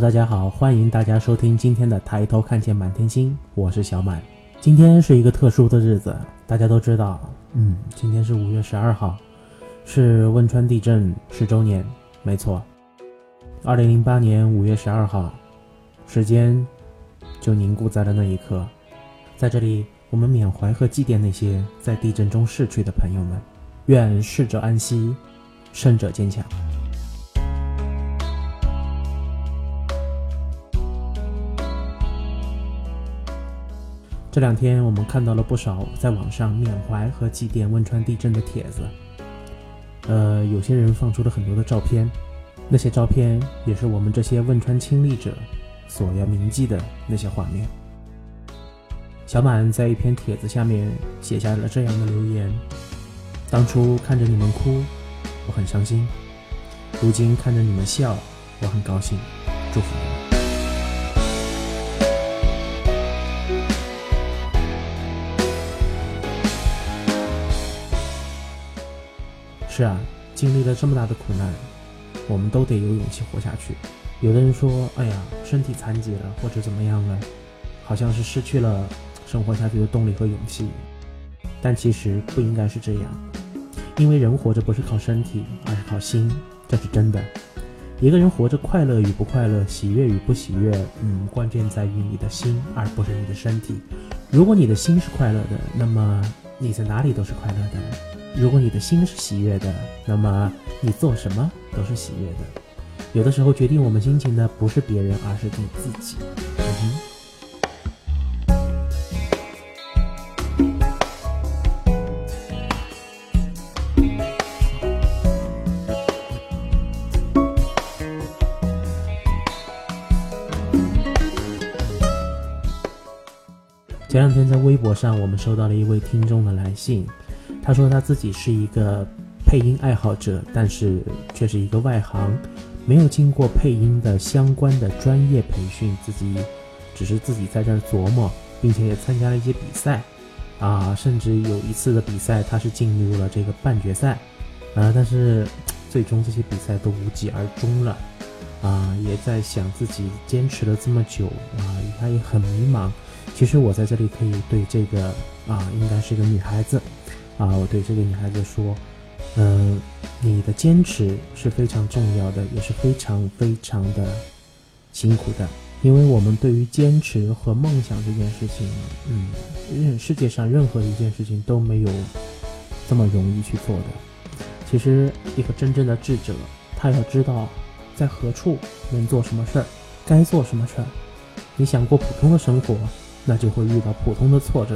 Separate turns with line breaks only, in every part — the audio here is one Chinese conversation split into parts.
大家好，欢迎大家收听今天的《抬头看见满天星》，我是小满。今天是一个特殊的日子，大家都知道，嗯，今天是五月十二号，是汶川地震十周年。没错，二零零八年五月十二号，时间就凝固在了那一刻。在这里，我们缅怀和祭奠那些在地震中逝去的朋友们，愿逝者安息，生者坚强。这两天，我们看到了不少在网上缅怀和祭奠汶川地震的帖子。呃，有些人放出了很多的照片，那些照片也是我们这些汶川亲历者所要铭记的那些画面。小满在一篇帖子下面写下了这样的留言：当初看着你们哭，我很伤心；如今看着你们笑，我很高兴。祝福你们。是啊，经历了这么大的苦难，我们都得有勇气活下去。有的人说：“哎呀，身体残疾了，或者怎么样了，好像是失去了生活下去的动力和勇气。”但其实不应该是这样，因为人活着不是靠身体，而是靠心，这是真的。一个人活着，快乐与不快乐，喜悦与不喜悦，嗯，关键在于你的心，而不是你的身体。如果你的心是快乐的，那么你在哪里都是快乐的。如果你的心是喜悦的，那么你做什么都是喜悦的。有的时候，决定我们心情的不是别人，而是你自己。前两天在微博上，我们收到了一位听众的来信。他说他自己是一个配音爱好者，但是却是一个外行，没有经过配音的相关的专业培训，自己只是自己在这儿琢磨，并且也参加了一些比赛，啊，甚至有一次的比赛他是进入了这个半决赛，啊，但是最终这些比赛都无疾而终了，啊，也在想自己坚持了这么久，啊，他也很迷茫。其实我在这里可以对这个啊，应该是一个女孩子。啊，我对这个女孩子说，嗯，你的坚持是非常重要的，也是非常非常的辛苦的，因为我们对于坚持和梦想这件事情，嗯，任世界上任何一件事情都没有这么容易去做的。其实，一个真正的智者，他要知道在何处能做什么事儿，该做什么事儿。你想过普通的生活，那就会遇到普通的挫折；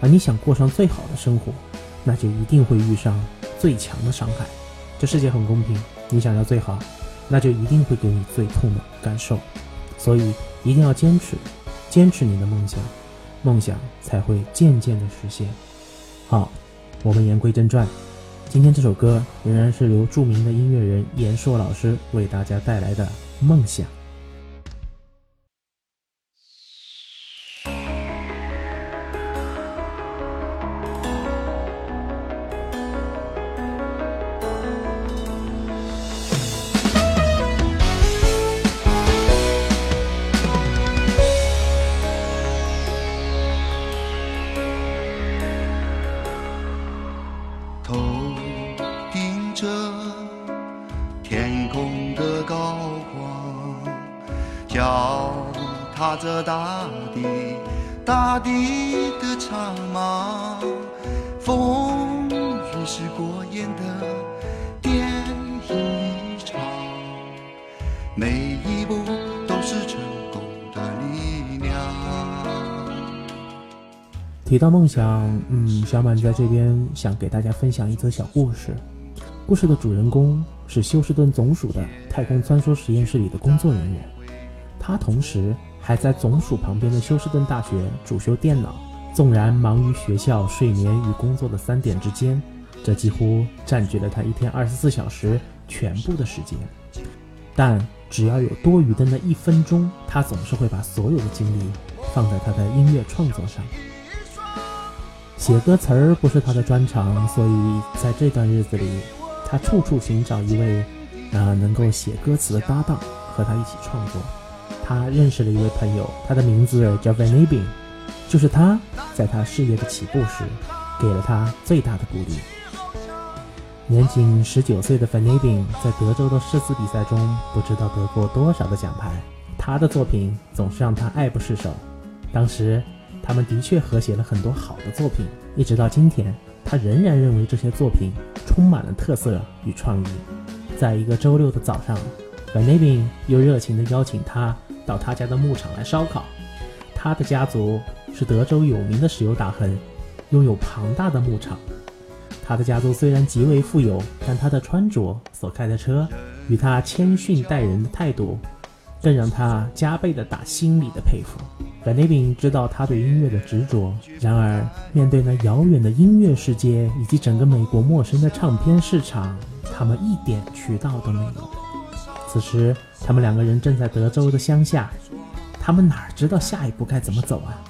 而你想过上最好的生活，那就一定会遇上最强的伤害。这世界很公平，你想要最好，那就一定会给你最痛的感受。所以一定要坚持，坚持你的梦想，梦想才会渐渐的实现。好，我们言归正传，今天这首歌仍然是由著名的音乐人严硕老师为大家带来的《梦想》。
脚踏着大地，大地的长廊，风雨是过眼的电影一场，每一步都是成功的力量。
提到梦想，嗯，小满在这边想给大家分享一则小故事。故事的主人公是休斯顿总署的太空穿梭实验室里的工作人员，他同时。还在总署旁边的休斯顿大学主修电脑，纵然忙于学校、睡眠与工作的三点之间，这几乎占据了他一天二十四小时全部的时间。但只要有多余的那一分钟，他总是会把所有的精力放在他的音乐创作上。写歌词儿不是他的专长，所以在这段日子里，他处处寻找一位啊能够写歌词的搭档，和他一起创作。他认识了一位朋友，他的名字叫 Van a b i n 就是他在他事业的起步时，给了他最大的鼓励。年仅十九岁的 Van a b i n 在德州的诗词比赛中，不知道得过多少的奖牌。他的作品总是让他爱不释手。当时，他们的确合写了很多好的作品，一直到今天，他仍然认为这些作品充满了特色与创意。在一个周六的早上，Van a b i n 又热情地邀请他到他家的牧场来烧烤。他的家族是德州有名的石油大亨，拥有庞大的牧场。他的家族虽然极为富有，但他的穿着、所开的车，与他谦逊待人的态度，更让他加倍的打心里的佩服。本内宾知道他对音乐的执着，然而面对那遥远的音乐世界以及整个美国陌生的唱片市场，他们一点渠道都没有。此时，他们两个人正在德州的乡下，他们哪知道下一步该怎么走啊？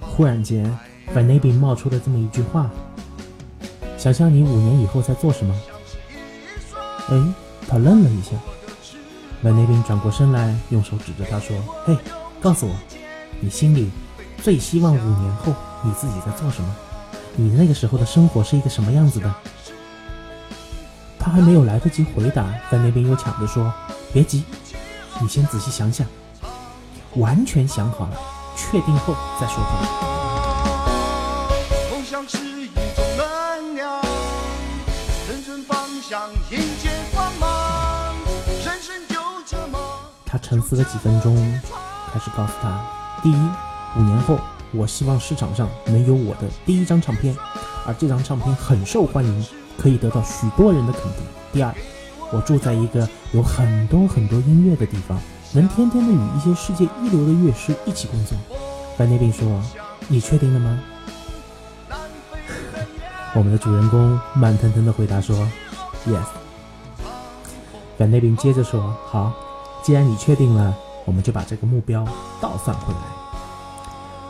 忽然间，范内宾冒出了这么一句话。想象你五年以后在做什么？哎，他愣了一下。万内宾转过身来，用手指着他说：“嘿，告诉我，你心里最希望五年后你自己在做什么？你那个时候的生活是一个什么样子的？”他还没有来得及回答，范内宾又抢着说：“别急，你先仔细想想，完全想好了，确定后再说吧。”他沉思了几分钟，开始告诉他：第一，五年后，我希望市场上能有我的第一张唱片，而这张唱片很受欢迎，可以得到许多人的肯定。第二，我住在一个有很多很多音乐的地方，能天天的与一些世界一流的乐师一起工作。范内宾说：“你确定了吗？” 我们的主人公慢腾腾的回答说。Yes，范内宾接着说：“好，既然你确定了，我们就把这个目标倒算回来。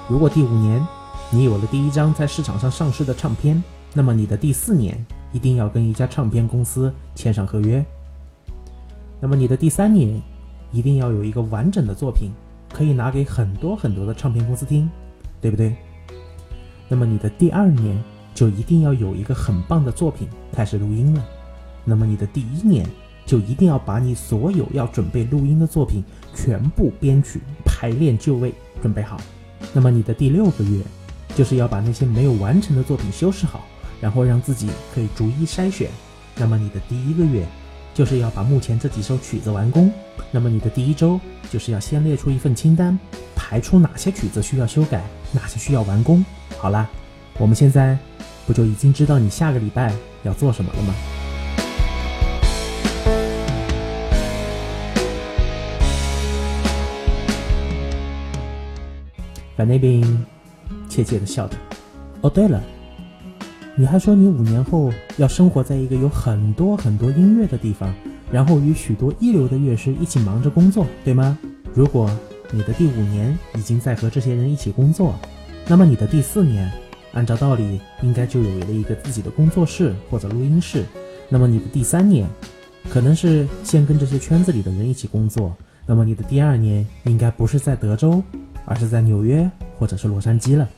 如果第五年你有了第一张在市场上上市的唱片，那么你的第四年一定要跟一家唱片公司签上合约。那么你的第三年一定要有一个完整的作品，可以拿给很多很多的唱片公司听，对不对？那么你的第二年就一定要有一个很棒的作品开始录音了。”那么你的第一年就一定要把你所有要准备录音的作品全部编曲、排练就位，准备好。那么你的第六个月就是要把那些没有完成的作品修饰好，然后让自己可以逐一筛选。那么你的第一个月就是要把目前这几首曲子完工。那么你的第一周就是要先列出一份清单，排出哪些曲子需要修改，哪些需要完工。好啦，我们现在不就已经知道你下个礼拜要做什么了吗？范那边怯怯地笑着。哦，对了，你还说你五年后要生活在一个有很多很多音乐的地方，然后与许多一流的乐师一起忙着工作，对吗？如果你的第五年已经在和这些人一起工作，那么你的第四年，按照道理应该就有了一个自己的工作室或者录音室。那么你的第三年，可能是先跟这些圈子里的人一起工作。那么你的第二年应该不是在德州。而是在纽约或者是洛杉矶了。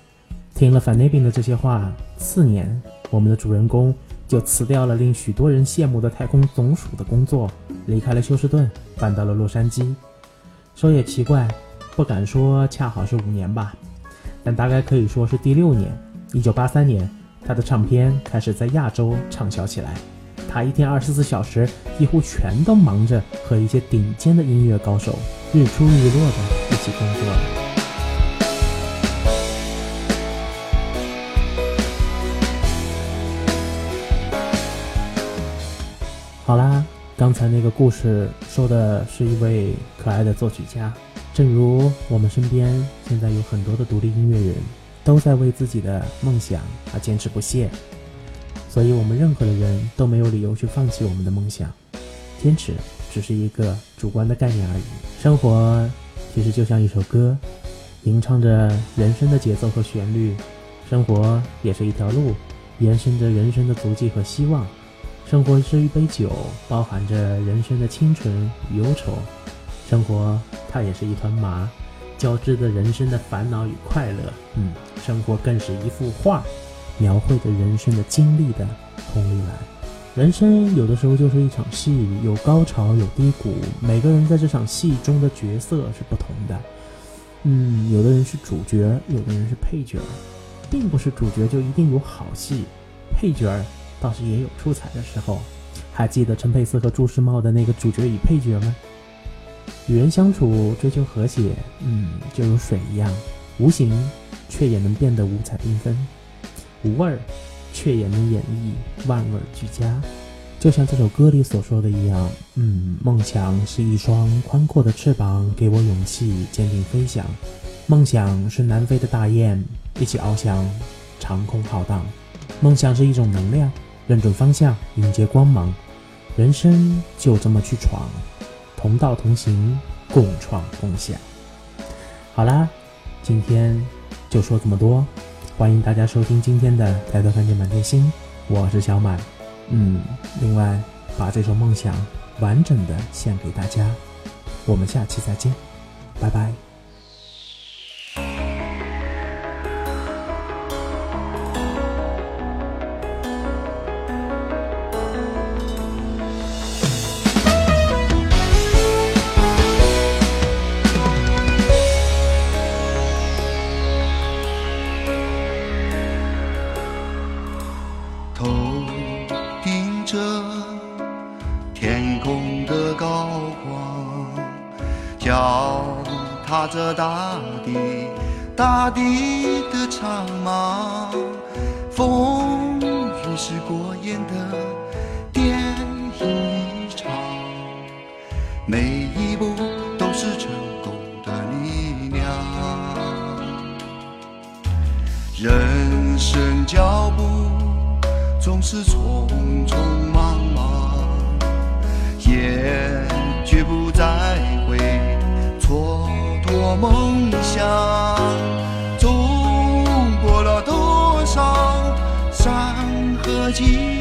听了范内宾的这些话，次年，我们的主人公就辞掉了令许多人羡慕的太空总署的工作，离开了休斯顿，搬到了洛杉矶。说也奇怪，不敢说恰好是五年吧，但大概可以说是第六年。一九八三年，他的唱片开始在亚洲畅销起来。他一天二十四小时几乎全都忙着和一些顶尖的音乐高手日出日落的一起工作。刚才那个故事说的是一位可爱的作曲家，正如我们身边现在有很多的独立音乐人，都在为自己的梦想而坚持不懈，所以我们任何的人都没有理由去放弃我们的梦想。坚持只是一个主观的概念而已。生活其实就像一首歌，吟唱着人生的节奏和旋律；生活也是一条路，延伸着人生的足迹和希望。生活是一杯酒，包含着人生的清纯与忧愁。生活它也是一团麻，交织着人生的烦恼与快乐。嗯，生活更是一幅画，描绘着人生的经历的红绿蓝。人生有的时候就是一场戏，有高潮，有低谷。每个人在这场戏中的角色是不同的。嗯，有的人是主角，有的人是配角，并不是主角就一定有好戏，配角倒是也有出彩的时候。还记得陈佩斯和朱时茂的那个主角与配角吗？与人相处，追求和谐，嗯，就如水一样，无形，却也能变得五彩缤纷；无味儿，却也能演绎万味俱佳。就像这首歌里所说的一样，嗯，梦想是一双宽阔的翅膀，给我勇气，坚定飞翔。梦想是南飞的大雁，一起翱翔长空浩荡。梦想是一种能量，认准方向，迎接光芒。人生就这么去闯，同道同行，共创共享。好啦，今天就说这么多，欢迎大家收听今天的《抬头看见满天星》，我是小满。嗯，另外把这首《梦想》完整的献给大家，我们下期再见，拜拜。
踏着大地，大地的苍茫，风雨是过眼的电影一场，每一步都是成功的力量。人生脚步总是匆匆忙忙，也绝不再。梦想走过了多少山和景